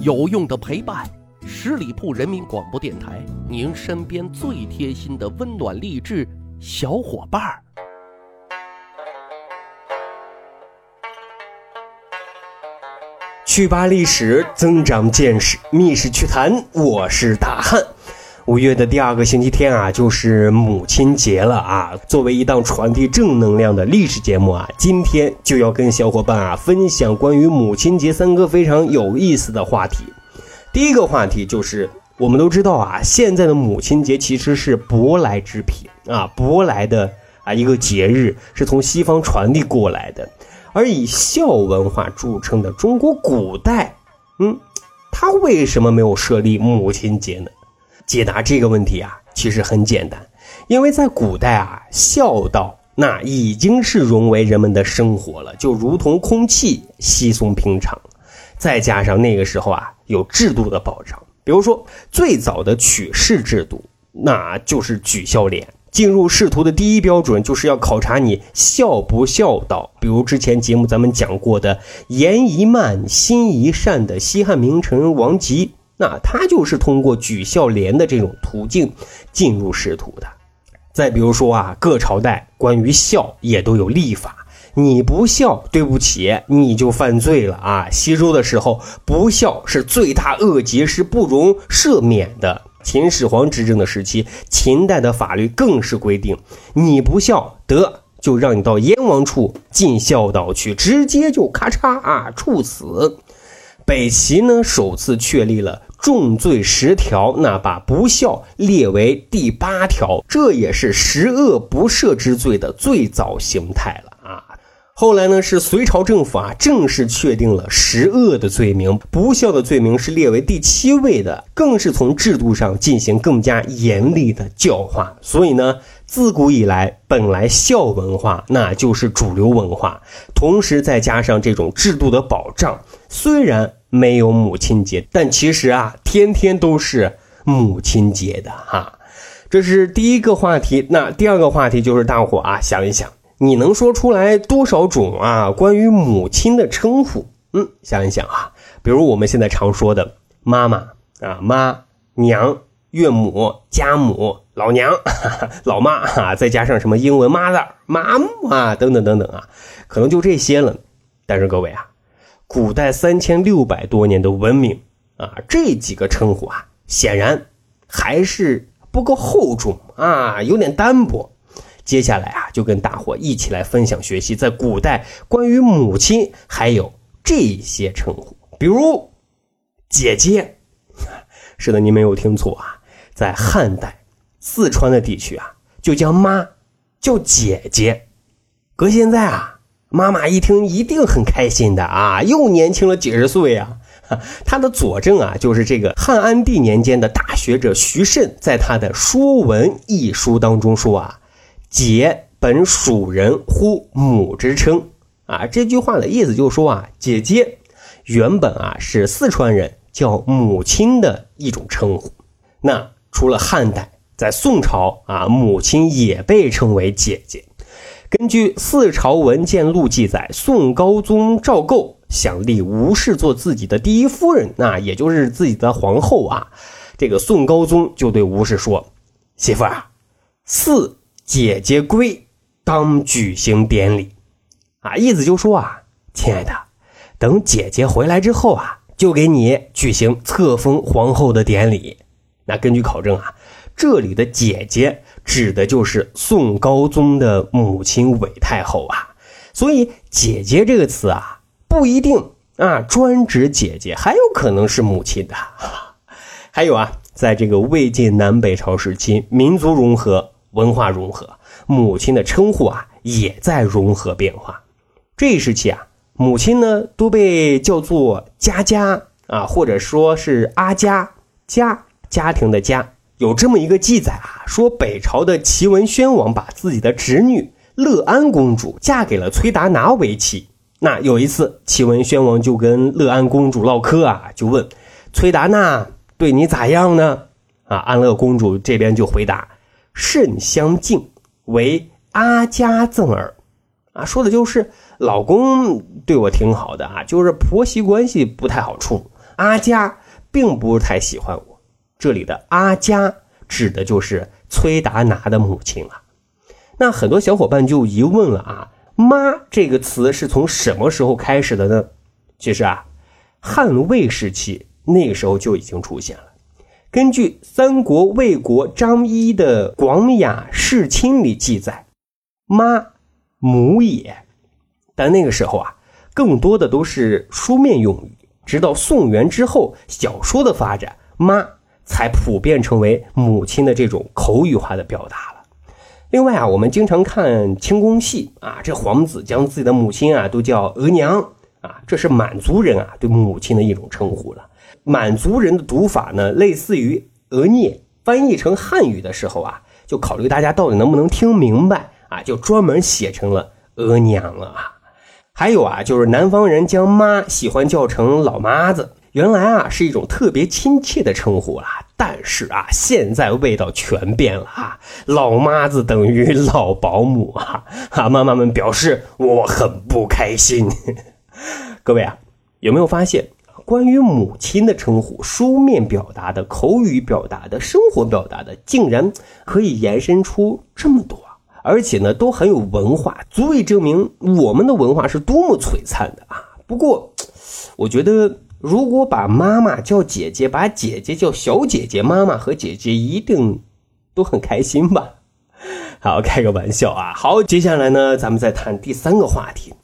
有用的陪伴，十里铺人民广播电台，您身边最贴心的温暖励志小伙伴儿。去吧历史，增长见识，密室趣谈，我是大汉。五月的第二个星期天啊，就是母亲节了啊。作为一档传递正能量的历史节目啊，今天就要跟小伙伴啊分享关于母亲节三个非常有意思的话题。第一个话题就是，我们都知道啊，现在的母亲节其实是舶来之品啊，舶来的啊一个节日，是从西方传递过来的。而以孝文化著称的中国古代，嗯，它为什么没有设立母亲节呢？解答这个问题啊，其实很简单，因为在古代啊，孝道那已经是融为人们的生活了，就如同空气稀松平常。再加上那个时候啊，有制度的保障，比如说最早的取士制度，那就是举孝廉。进入仕途的第一标准就是要考察你孝不孝道。比如之前节目咱们讲过的言宜慢，心宜善的西汉名臣王吉。那他就是通过举孝廉的这种途径进入仕途的。再比如说啊，各朝代关于孝也都有立法，你不孝，对不起，你就犯罪了啊。西周的时候，不孝是罪大恶极，是不容赦免的。秦始皇执政的时期，秦代的法律更是规定，你不孝，得就让你到燕王处尽孝道去，直接就咔嚓啊处死。北齐呢，首次确立了。重罪十条，那把不孝列为第八条，这也是十恶不赦之罪的最早形态了啊。后来呢，是隋朝政府啊正式确定了十恶的罪名，不孝的罪名是列为第七位的，更是从制度上进行更加严厉的教化。所以呢，自古以来，本来孝文化那就是主流文化，同时再加上这种制度的保障，虽然。没有母亲节，但其实啊，天天都是母亲节的哈。这是第一个话题。那第二个话题就是大伙啊，想一想，你能说出来多少种啊关于母亲的称呼？嗯，想一想啊，比如我们现在常说的妈妈啊、妈、娘、岳母、家母、老娘、哈 哈老妈啊，再加上什么英文 mother、mom 啊等等等等啊，可能就这些了。但是各位啊。古代三千六百多年的文明啊，这几个称呼啊，显然还是不够厚重啊，有点单薄。接下来啊，就跟大伙一起来分享学习，在古代关于母亲还有这些称呼，比如姐姐。是的，你没有听错啊，在汉代四川的地区啊，就将妈叫姐姐。搁现在啊。妈妈一听一定很开心的啊，又年轻了几十岁啊！他的佐证啊，就是这个汉安帝年间的大学者徐慎在他的《说文》一书当中说啊：“姐本蜀人呼母之称啊。”这句话的意思就是说啊，姐姐原本啊是四川人叫母亲的一种称呼。那除了汉代，在宋朝啊，母亲也被称为姐姐。根据《四朝文件录》记载，宋高宗赵构想立吴氏做自己的第一夫人，那也就是自己的皇后啊。这个宋高宗就对吴氏说：“媳妇啊，四姐姐归，当举行典礼。”啊，意思就说啊，亲爱的，等姐姐回来之后啊，就给你举行册封皇后的典礼。那根据考证啊，这里的姐姐。指的就是宋高宗的母亲韦太后啊，所以“姐姐”这个词啊，不一定啊专指姐姐，还有可能是母亲的。还有啊，在这个魏晋南北朝时期，民族融合、文化融合，母亲的称呼啊也在融合变化。这一时期啊，母亲呢都被叫做“家家”啊，或者说是“阿家”，家家庭的家。有这么一个记载啊，说北朝的齐文宣王把自己的侄女乐安公主嫁给了崔达拿为妻。那有一次，齐文宣王就跟乐安公主唠嗑啊，就问崔达娜对你咋样呢？啊，安乐公主这边就回答甚相敬，为阿家赠儿。啊，说的就是老公对我挺好的啊，就是婆媳关系不太好处阿佳并不太喜欢我。这里的阿佳指的就是崔达拿的母亲啊。那很多小伙伴就疑问了啊，“妈”这个词是从什么时候开始的呢？其实啊，汉魏时期那个时候就已经出现了。根据三国魏国张仪的《广雅释亲》里记载，“妈，母也。”但那个时候啊，更多的都是书面用语。直到宋元之后，小说的发展，“妈”才普遍成为母亲的这种口语化的表达了。另外啊，我们经常看清宫戏啊，这皇子将自己的母亲啊都叫额娘啊，这是满族人啊对母亲的一种称呼了。满族人的读法呢，类似于额聂，翻译成汉语的时候啊，就考虑大家到底能不能听明白啊，就专门写成了额娘了啊。还有啊，就是南方人将妈喜欢叫成老妈子，原来啊是一种特别亲切的称呼啊。但是啊，现在味道全变了啊！老妈子等于老保姆啊！啊，妈妈们表示我很不开心。各位啊，有没有发现，关于母亲的称呼，书面表达的、口语表达的、生活表达的，竟然可以延伸出这么多，而且呢，都很有文化，足以证明我们的文化是多么璀璨的啊！不过，我觉得。如果把妈妈叫姐姐，把姐姐叫小姐姐，妈妈和姐姐一定都很开心吧？好，开个玩笑啊！好，接下来呢，咱们再谈第三个话题，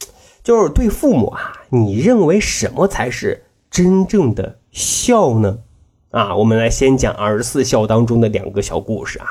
就是对父母啊，你认为什么才是真正的孝呢？啊，我们来先讲二十四孝当中的两个小故事啊。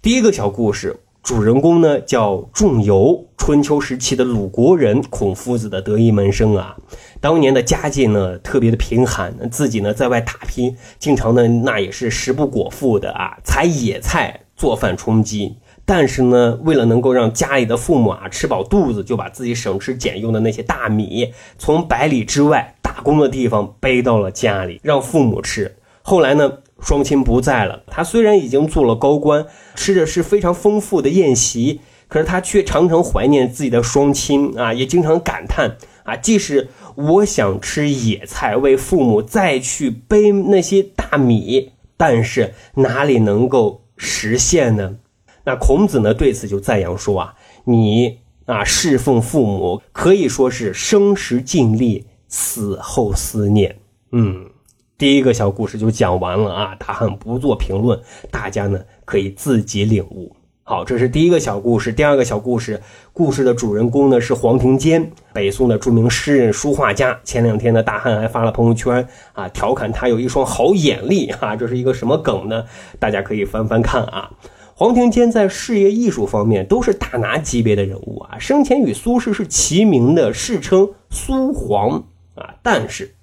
第一个小故事。主人公呢叫仲由，春秋时期的鲁国人，孔夫子的得意门生啊。当年的家境呢特别的贫寒，自己呢在外打拼，经常呢那也是食不果腹的啊，采野菜做饭充饥。但是呢，为了能够让家里的父母啊吃饱肚子，就把自己省吃俭用的那些大米，从百里之外打工的地方背到了家里，让父母吃。后来呢？双亲不在了，他虽然已经做了高官，吃的是非常丰富的宴席，可是他却常常怀念自己的双亲啊，也经常感叹啊，即使我想吃野菜，为父母再去背那些大米，但是哪里能够实现呢？那孔子呢对此就赞扬说啊，你啊侍奉父母可以说是生时尽力，死后思念，嗯。第一个小故事就讲完了啊，大汉不做评论，大家呢可以自己领悟。好，这是第一个小故事。第二个小故事，故事的主人公呢是黄庭坚，北宋的著名诗人、书画家。前两天呢，大汉还发了朋友圈啊，调侃他有一双好眼力啊，这是一个什么梗呢？大家可以翻翻看啊。黄庭坚在事业艺术方面都是大拿级别的人物啊，生前与苏轼是齐名的，世称苏黄啊。但是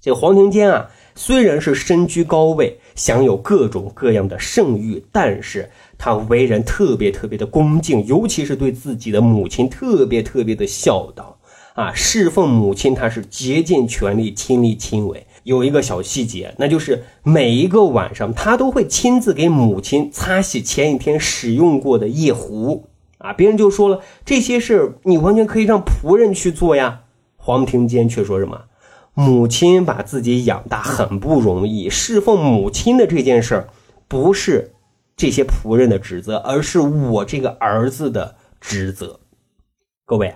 这个黄庭坚啊。虽然是身居高位，享有各种各样的盛誉，但是他为人特别特别的恭敬，尤其是对自己的母亲特别特别的孝道啊，侍奉母亲他是竭尽全力，亲力亲为。有一个小细节，那就是每一个晚上他都会亲自给母亲擦洗前一天使用过的夜壶啊。别人就说了，这些事你完全可以让仆人去做呀。黄庭坚却说什么？母亲把自己养大很不容易，侍奉母亲的这件事儿，不是这些仆人的职责，而是我这个儿子的职责。各位，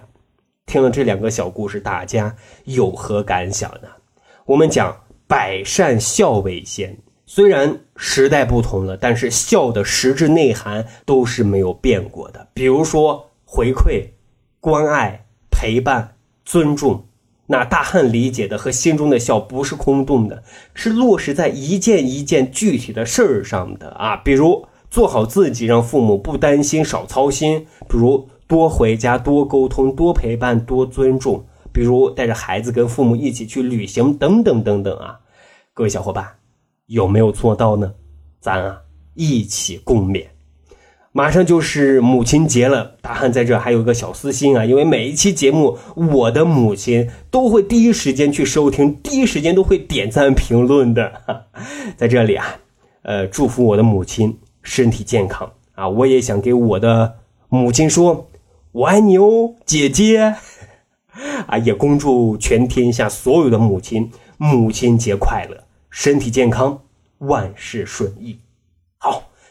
听了这两个小故事，大家有何感想呢？我们讲百善孝为先，虽然时代不同了，但是孝的实质内涵都是没有变过的。比如说回馈、关爱、陪伴、尊重。那大汉理解的和心中的孝不是空洞的，是落实在一件一件具体的事儿上的啊。比如做好自己，让父母不担心、少操心；比如多回家、多沟通、多陪伴、多尊重；比如带着孩子跟父母一起去旅行，等等等等啊。各位小伙伴，有没有做到呢？咱啊一起共勉。马上就是母亲节了，大汉在这还有一个小私心啊，因为每一期节目，我的母亲都会第一时间去收听，第一时间都会点赞评论的。在这里啊，呃，祝福我的母亲身体健康啊！我也想给我的母亲说，我爱你哦，姐姐。啊，也恭祝全天下所有的母亲母亲节快乐，身体健康，万事顺意。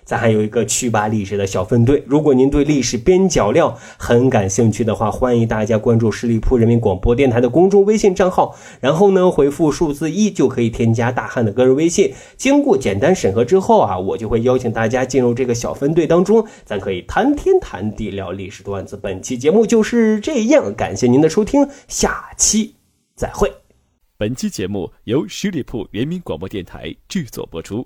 咱还有一个趣吧历史的小分队，如果您对历史边角料很感兴趣的话，欢迎大家关注十里铺人民广播电台的公众微信账号，然后呢回复数字一就可以添加大汉的个人微信。经过简单审核之后啊，我就会邀请大家进入这个小分队当中，咱可以谈天谈地聊历史段子。本期节目就是这样，感谢您的收听，下期再会。本期节目由十里铺人民广播电台制作播出。